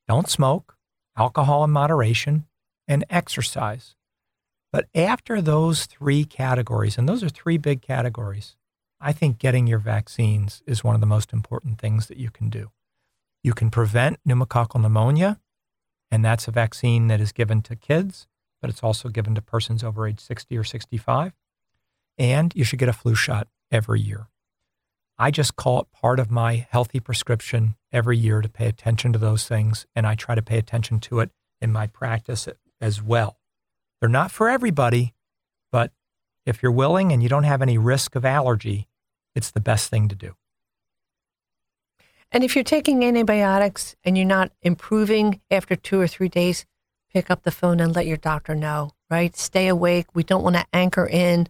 Don't smoke, alcohol in moderation, and exercise. But after those three categories, and those are three big categories, I think getting your vaccines is one of the most important things that you can do. You can prevent pneumococcal pneumonia, and that's a vaccine that is given to kids, but it's also given to persons over age 60 or 65. And you should get a flu shot every year. I just call it part of my healthy prescription every year to pay attention to those things, and I try to pay attention to it in my practice as well. They're not for everybody, if you're willing and you don't have any risk of allergy, it's the best thing to do. And if you're taking antibiotics and you're not improving after two or three days, pick up the phone and let your doctor know, right? Stay awake. We don't want to anchor in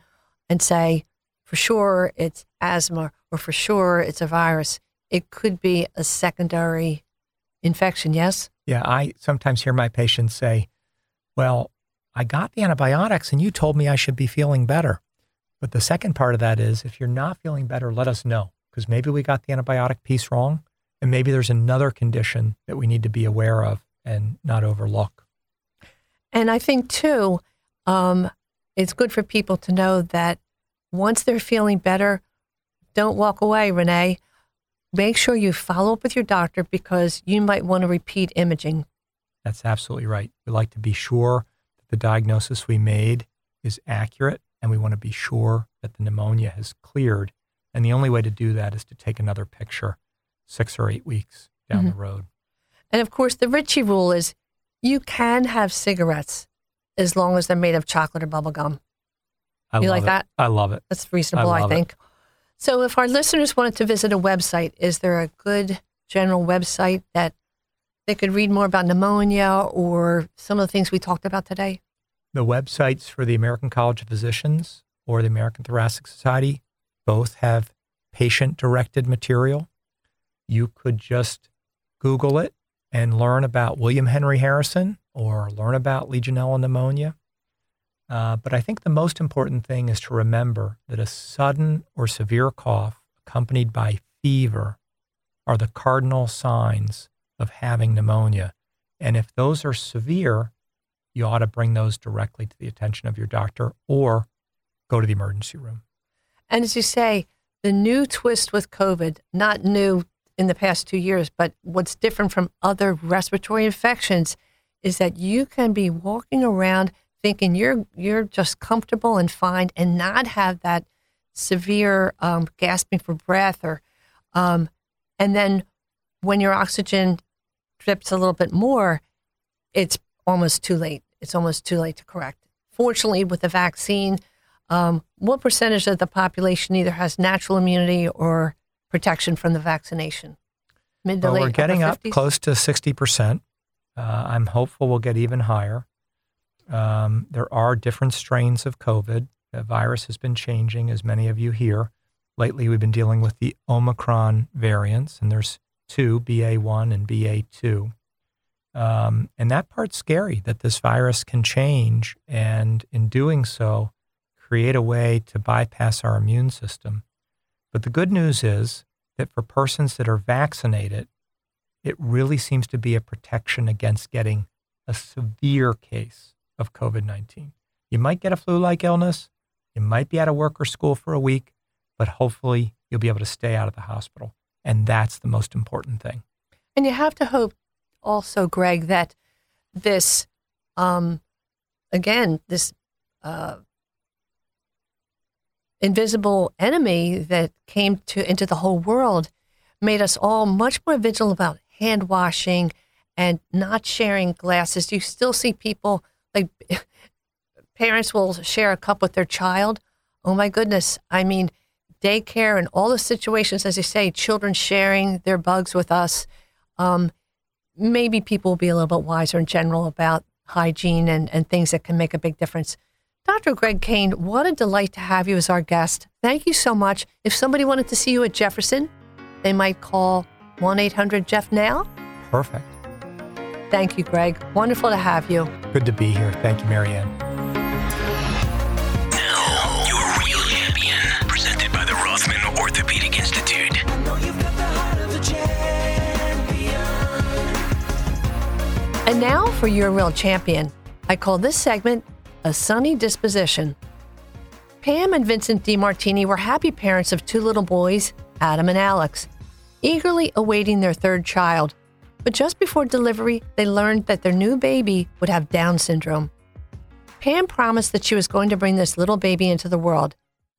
and say, for sure it's asthma or for sure it's a virus. It could be a secondary infection, yes? Yeah, I sometimes hear my patients say, well, I got the antibiotics and you told me I should be feeling better. But the second part of that is if you're not feeling better, let us know because maybe we got the antibiotic piece wrong and maybe there's another condition that we need to be aware of and not overlook. And I think too, um, it's good for people to know that once they're feeling better, don't walk away, Renee. Make sure you follow up with your doctor because you might want to repeat imaging. That's absolutely right. We like to be sure the diagnosis we made is accurate and we want to be sure that the pneumonia has cleared. And the only way to do that is to take another picture six or eight weeks down mm-hmm. the road. And of course, the Ritchie rule is you can have cigarettes as long as they're made of chocolate or bubble gum. I you like it. that? I love it. That's reasonable, I, I think. It. So, if our listeners wanted to visit a website, is there a good general website that they could read more about pneumonia or some of the things we talked about today? The websites for the American College of Physicians or the American Thoracic Society both have patient directed material. You could just Google it and learn about William Henry Harrison or learn about Legionella pneumonia. Uh, but I think the most important thing is to remember that a sudden or severe cough accompanied by fever are the cardinal signs of having pneumonia. And if those are severe, you ought to bring those directly to the attention of your doctor or go to the emergency room. And as you say, the new twist with COVID, not new in the past two years, but what's different from other respiratory infections is that you can be walking around thinking you're you're just comfortable and fine and not have that severe um, gasping for breath or um, and then when your oxygen strips a little bit more, it's almost too late. It's almost too late to correct. Fortunately, with the vaccine, um, what percentage of the population either has natural immunity or protection from the vaccination? Mid to well, late we're getting up close to 60%. Uh, I'm hopeful we'll get even higher. Um, there are different strains of COVID. The virus has been changing, as many of you hear. Lately, we've been dealing with the Omicron variants, and there's two, BA1 and BA2. Um, and that part's scary that this virus can change, and in doing so, create a way to bypass our immune system. But the good news is that for persons that are vaccinated, it really seems to be a protection against getting a severe case of COVID 19. You might get a flu like illness, you might be out of work or school for a week, but hopefully you'll be able to stay out of the hospital. And that's the most important thing. And you have to hope also, Greg, that this, um, again, this uh, invisible enemy that came to into the whole world made us all much more vigilant about hand washing and not sharing glasses. You still see people like [LAUGHS] parents will share a cup with their child. Oh my goodness. I mean, daycare and all the situations, as you say, children sharing their bugs with us. Um, maybe people will be a little bit wiser in general about hygiene and, and things that can make a big difference. Dr. Greg Kane, what a delight to have you as our guest. Thank you so much. If somebody wanted to see you at Jefferson, they might call 1 800 Jeff now. Perfect. Thank you, Greg. Wonderful to have you. Good to be here. Thank you, Marianne. And now for your real champion. I call this segment a sunny disposition. Pam and Vincent DiMartini were happy parents of two little boys, Adam and Alex, eagerly awaiting their third child. But just before delivery, they learned that their new baby would have Down syndrome. Pam promised that she was going to bring this little baby into the world,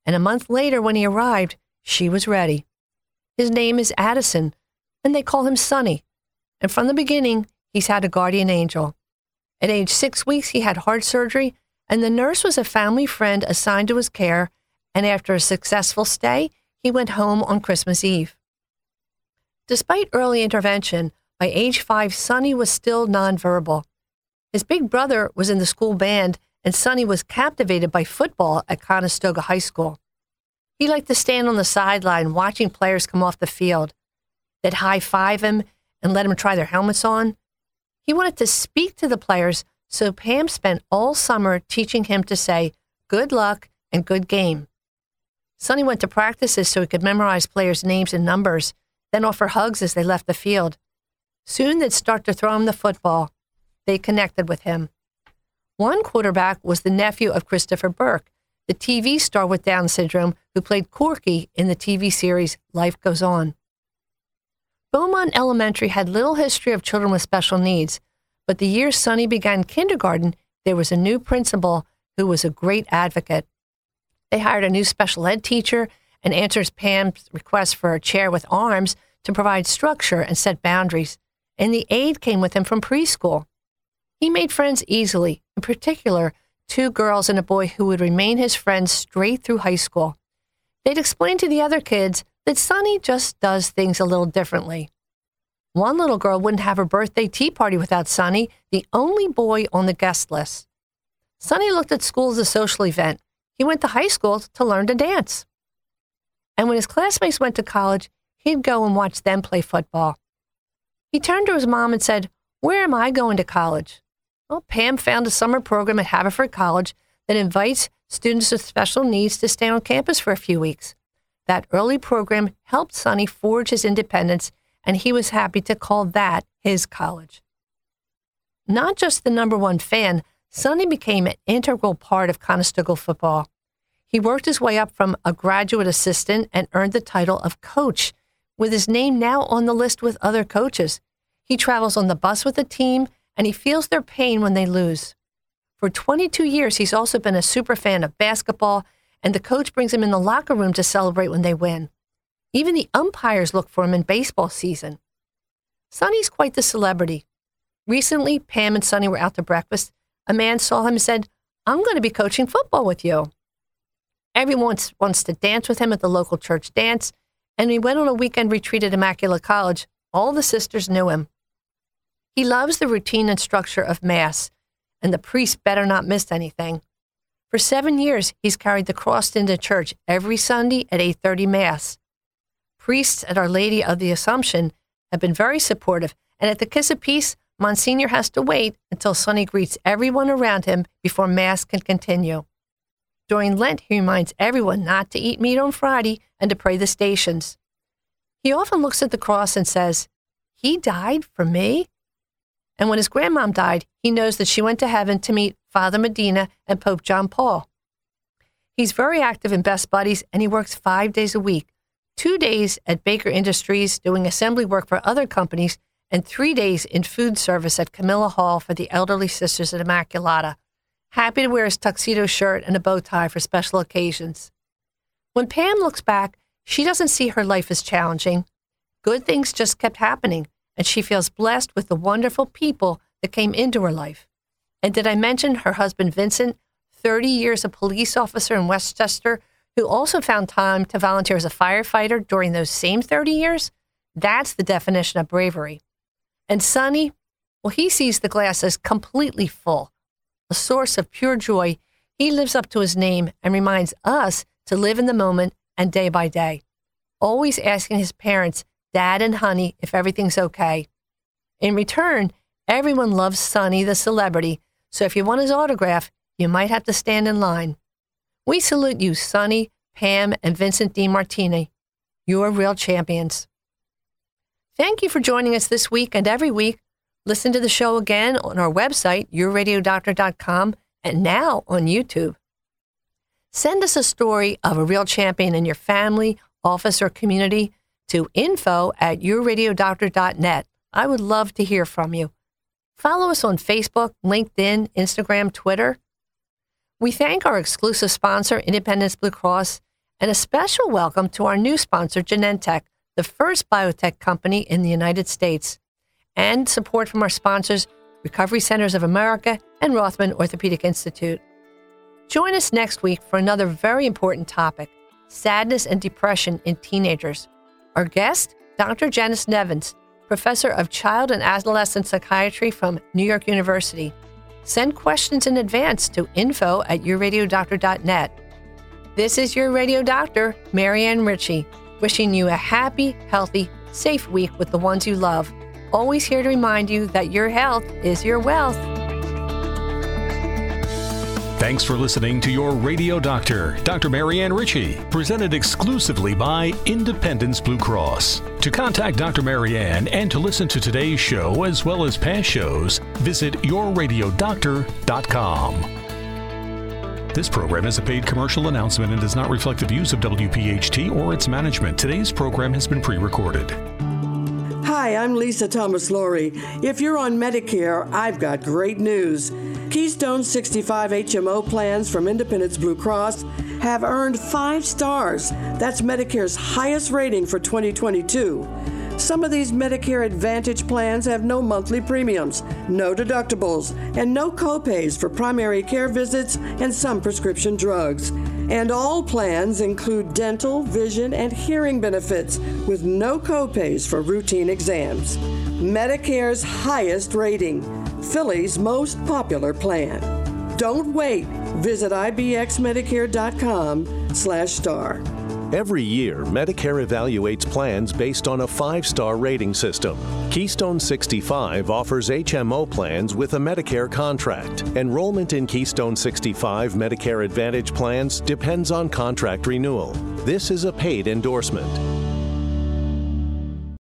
and a month later, when he arrived, she was ready. His name is Addison, and they call him Sonny. And from the beginning, he's had a guardian angel. At age six weeks, he had heart surgery and the nurse was a family friend assigned to his care, and after a successful stay, he went home on Christmas Eve. Despite early intervention, by age five, Sonny was still nonverbal. His big brother was in the school band, and Sonny was captivated by football at Conestoga High School. He liked to stand on the sideline watching players come off the field. They'd high five him and let him try their helmets on. He wanted to speak to the players so Pam spent all summer teaching him to say good luck and good game. Sonny went to practices so he could memorize players' names and numbers, then offer hugs as they left the field. Soon they'd start to throw him the football. They connected with him. One quarterback was the nephew of Christopher Burke, the TV star with Down syndrome who played Corky in the TV series Life Goes On. Beaumont Elementary had little history of children with special needs, but the year Sonny began kindergarten, there was a new principal who was a great advocate. They hired a new special ed teacher and answers Pam's request for a chair with arms to provide structure and set boundaries. And the aide came with him from preschool. He made friends easily, in particular, two girls and a boy who would remain his friends straight through high school. They'd explain to the other kids that Sonny just does things a little differently. One little girl wouldn't have her birthday tea party without Sonny, the only boy on the guest list. Sonny looked at school as a social event. He went to high school to learn to dance. And when his classmates went to college, he'd go and watch them play football. He turned to his mom and said, Where am I going to college? Well, Pam found a summer program at Haverford College that invites students with special needs to stay on campus for a few weeks. That early program helped Sonny forge his independence and he was happy to call that his college. Not just the number one fan, Sonny became an integral part of Conestoga football. He worked his way up from a graduate assistant and earned the title of coach, with his name now on the list with other coaches. He travels on the bus with the team and he feels their pain when they lose. For 22 years, he's also been a super fan of basketball, and the coach brings him in the locker room to celebrate when they win. Even the umpires look for him in baseball season. Sonny's quite the celebrity. Recently, Pam and Sonny were out to breakfast. A man saw him and said, I'm going to be coaching football with you. Everyone wants to dance with him at the local church dance, and he went on a weekend retreat at Immaculata College. All the sisters knew him. He loves the routine and structure of Mass, and the priest better not miss anything. For seven years, he's carried the cross into church every Sunday at 8:30 Mass. Priests at Our Lady of the Assumption have been very supportive, and at the Kiss of Peace, Monsignor has to wait until Sonny greets everyone around him before Mass can continue. During Lent, he reminds everyone not to eat meat on Friday and to pray the stations. He often looks at the cross and says, He died for me? And when his grandmom died, he knows that she went to heaven to meet Father Medina and Pope John Paul. He's very active in Best Buddies and he works five days a week two days at Baker Industries doing assembly work for other companies, and three days in food service at Camilla Hall for the elderly sisters at Immaculata. Happy to wear his tuxedo shirt and a bow tie for special occasions. When Pam looks back, she doesn't see her life as challenging. Good things just kept happening, and she feels blessed with the wonderful people that came into her life. And did I mention her husband Vincent, 30 years a police officer in Westchester, who also found time to volunteer as a firefighter during those same 30 years? That's the definition of bravery. And Sonny, well, he sees the glass as completely full, a source of pure joy. He lives up to his name and reminds us to live in the moment and day by day, always asking his parents, Dad and Honey, if everything's okay. In return, everyone loves Sonny, the celebrity, so if you want his autograph, you might have to stand in line. We salute you, Sonny, Pam, and Vincent DiMartini. You're real champions. Thank you for joining us this week and every week. Listen to the show again on our website, yourradiodoctor.com, and now on YouTube. Send us a story of a real champion in your family, office, or community to info at yourradiodoctor.net. I would love to hear from you. Follow us on Facebook, LinkedIn, Instagram, Twitter. We thank our exclusive sponsor, Independence Blue Cross, and a special welcome to our new sponsor, Genentech, the first biotech company in the United States, and support from our sponsors, Recovery Centers of America and Rothman Orthopedic Institute. Join us next week for another very important topic sadness and depression in teenagers. Our guest, Dr. Janice Nevins, professor of child and adolescent psychiatry from New York University. Send questions in advance to info at yourradiodoctor.net. This is your radio doctor, Marianne Ritchie, wishing you a happy, healthy, safe week with the ones you love. Always here to remind you that your health is your wealth. Thanks for listening to your radio doctor, Dr. Marianne Ritchie, presented exclusively by Independence Blue Cross. To contact Dr. Marianne and to listen to today's show as well as past shows, visit yourradiodoctor.com. This program is a paid commercial announcement and does not reflect the views of WPHT or its management. Today's program has been pre recorded. Hi, I'm Lisa Thomas Laury. If you're on Medicare, I've got great news. Keystone 65 HMO plans from Independence Blue Cross have earned five stars. That's Medicare's highest rating for 2022. Some of these Medicare Advantage plans have no monthly premiums, no deductibles, and no copays for primary care visits and some prescription drugs. And all plans include dental, vision, and hearing benefits with no copays for routine exams. Medicare's highest rating, Philly's most popular plan. Don't wait. Visit ibxmedicare.com slash star. Every year, Medicare evaluates plans based on a five star rating system. Keystone 65 offers HMO plans with a Medicare contract. Enrollment in Keystone 65 Medicare Advantage plans depends on contract renewal. This is a paid endorsement.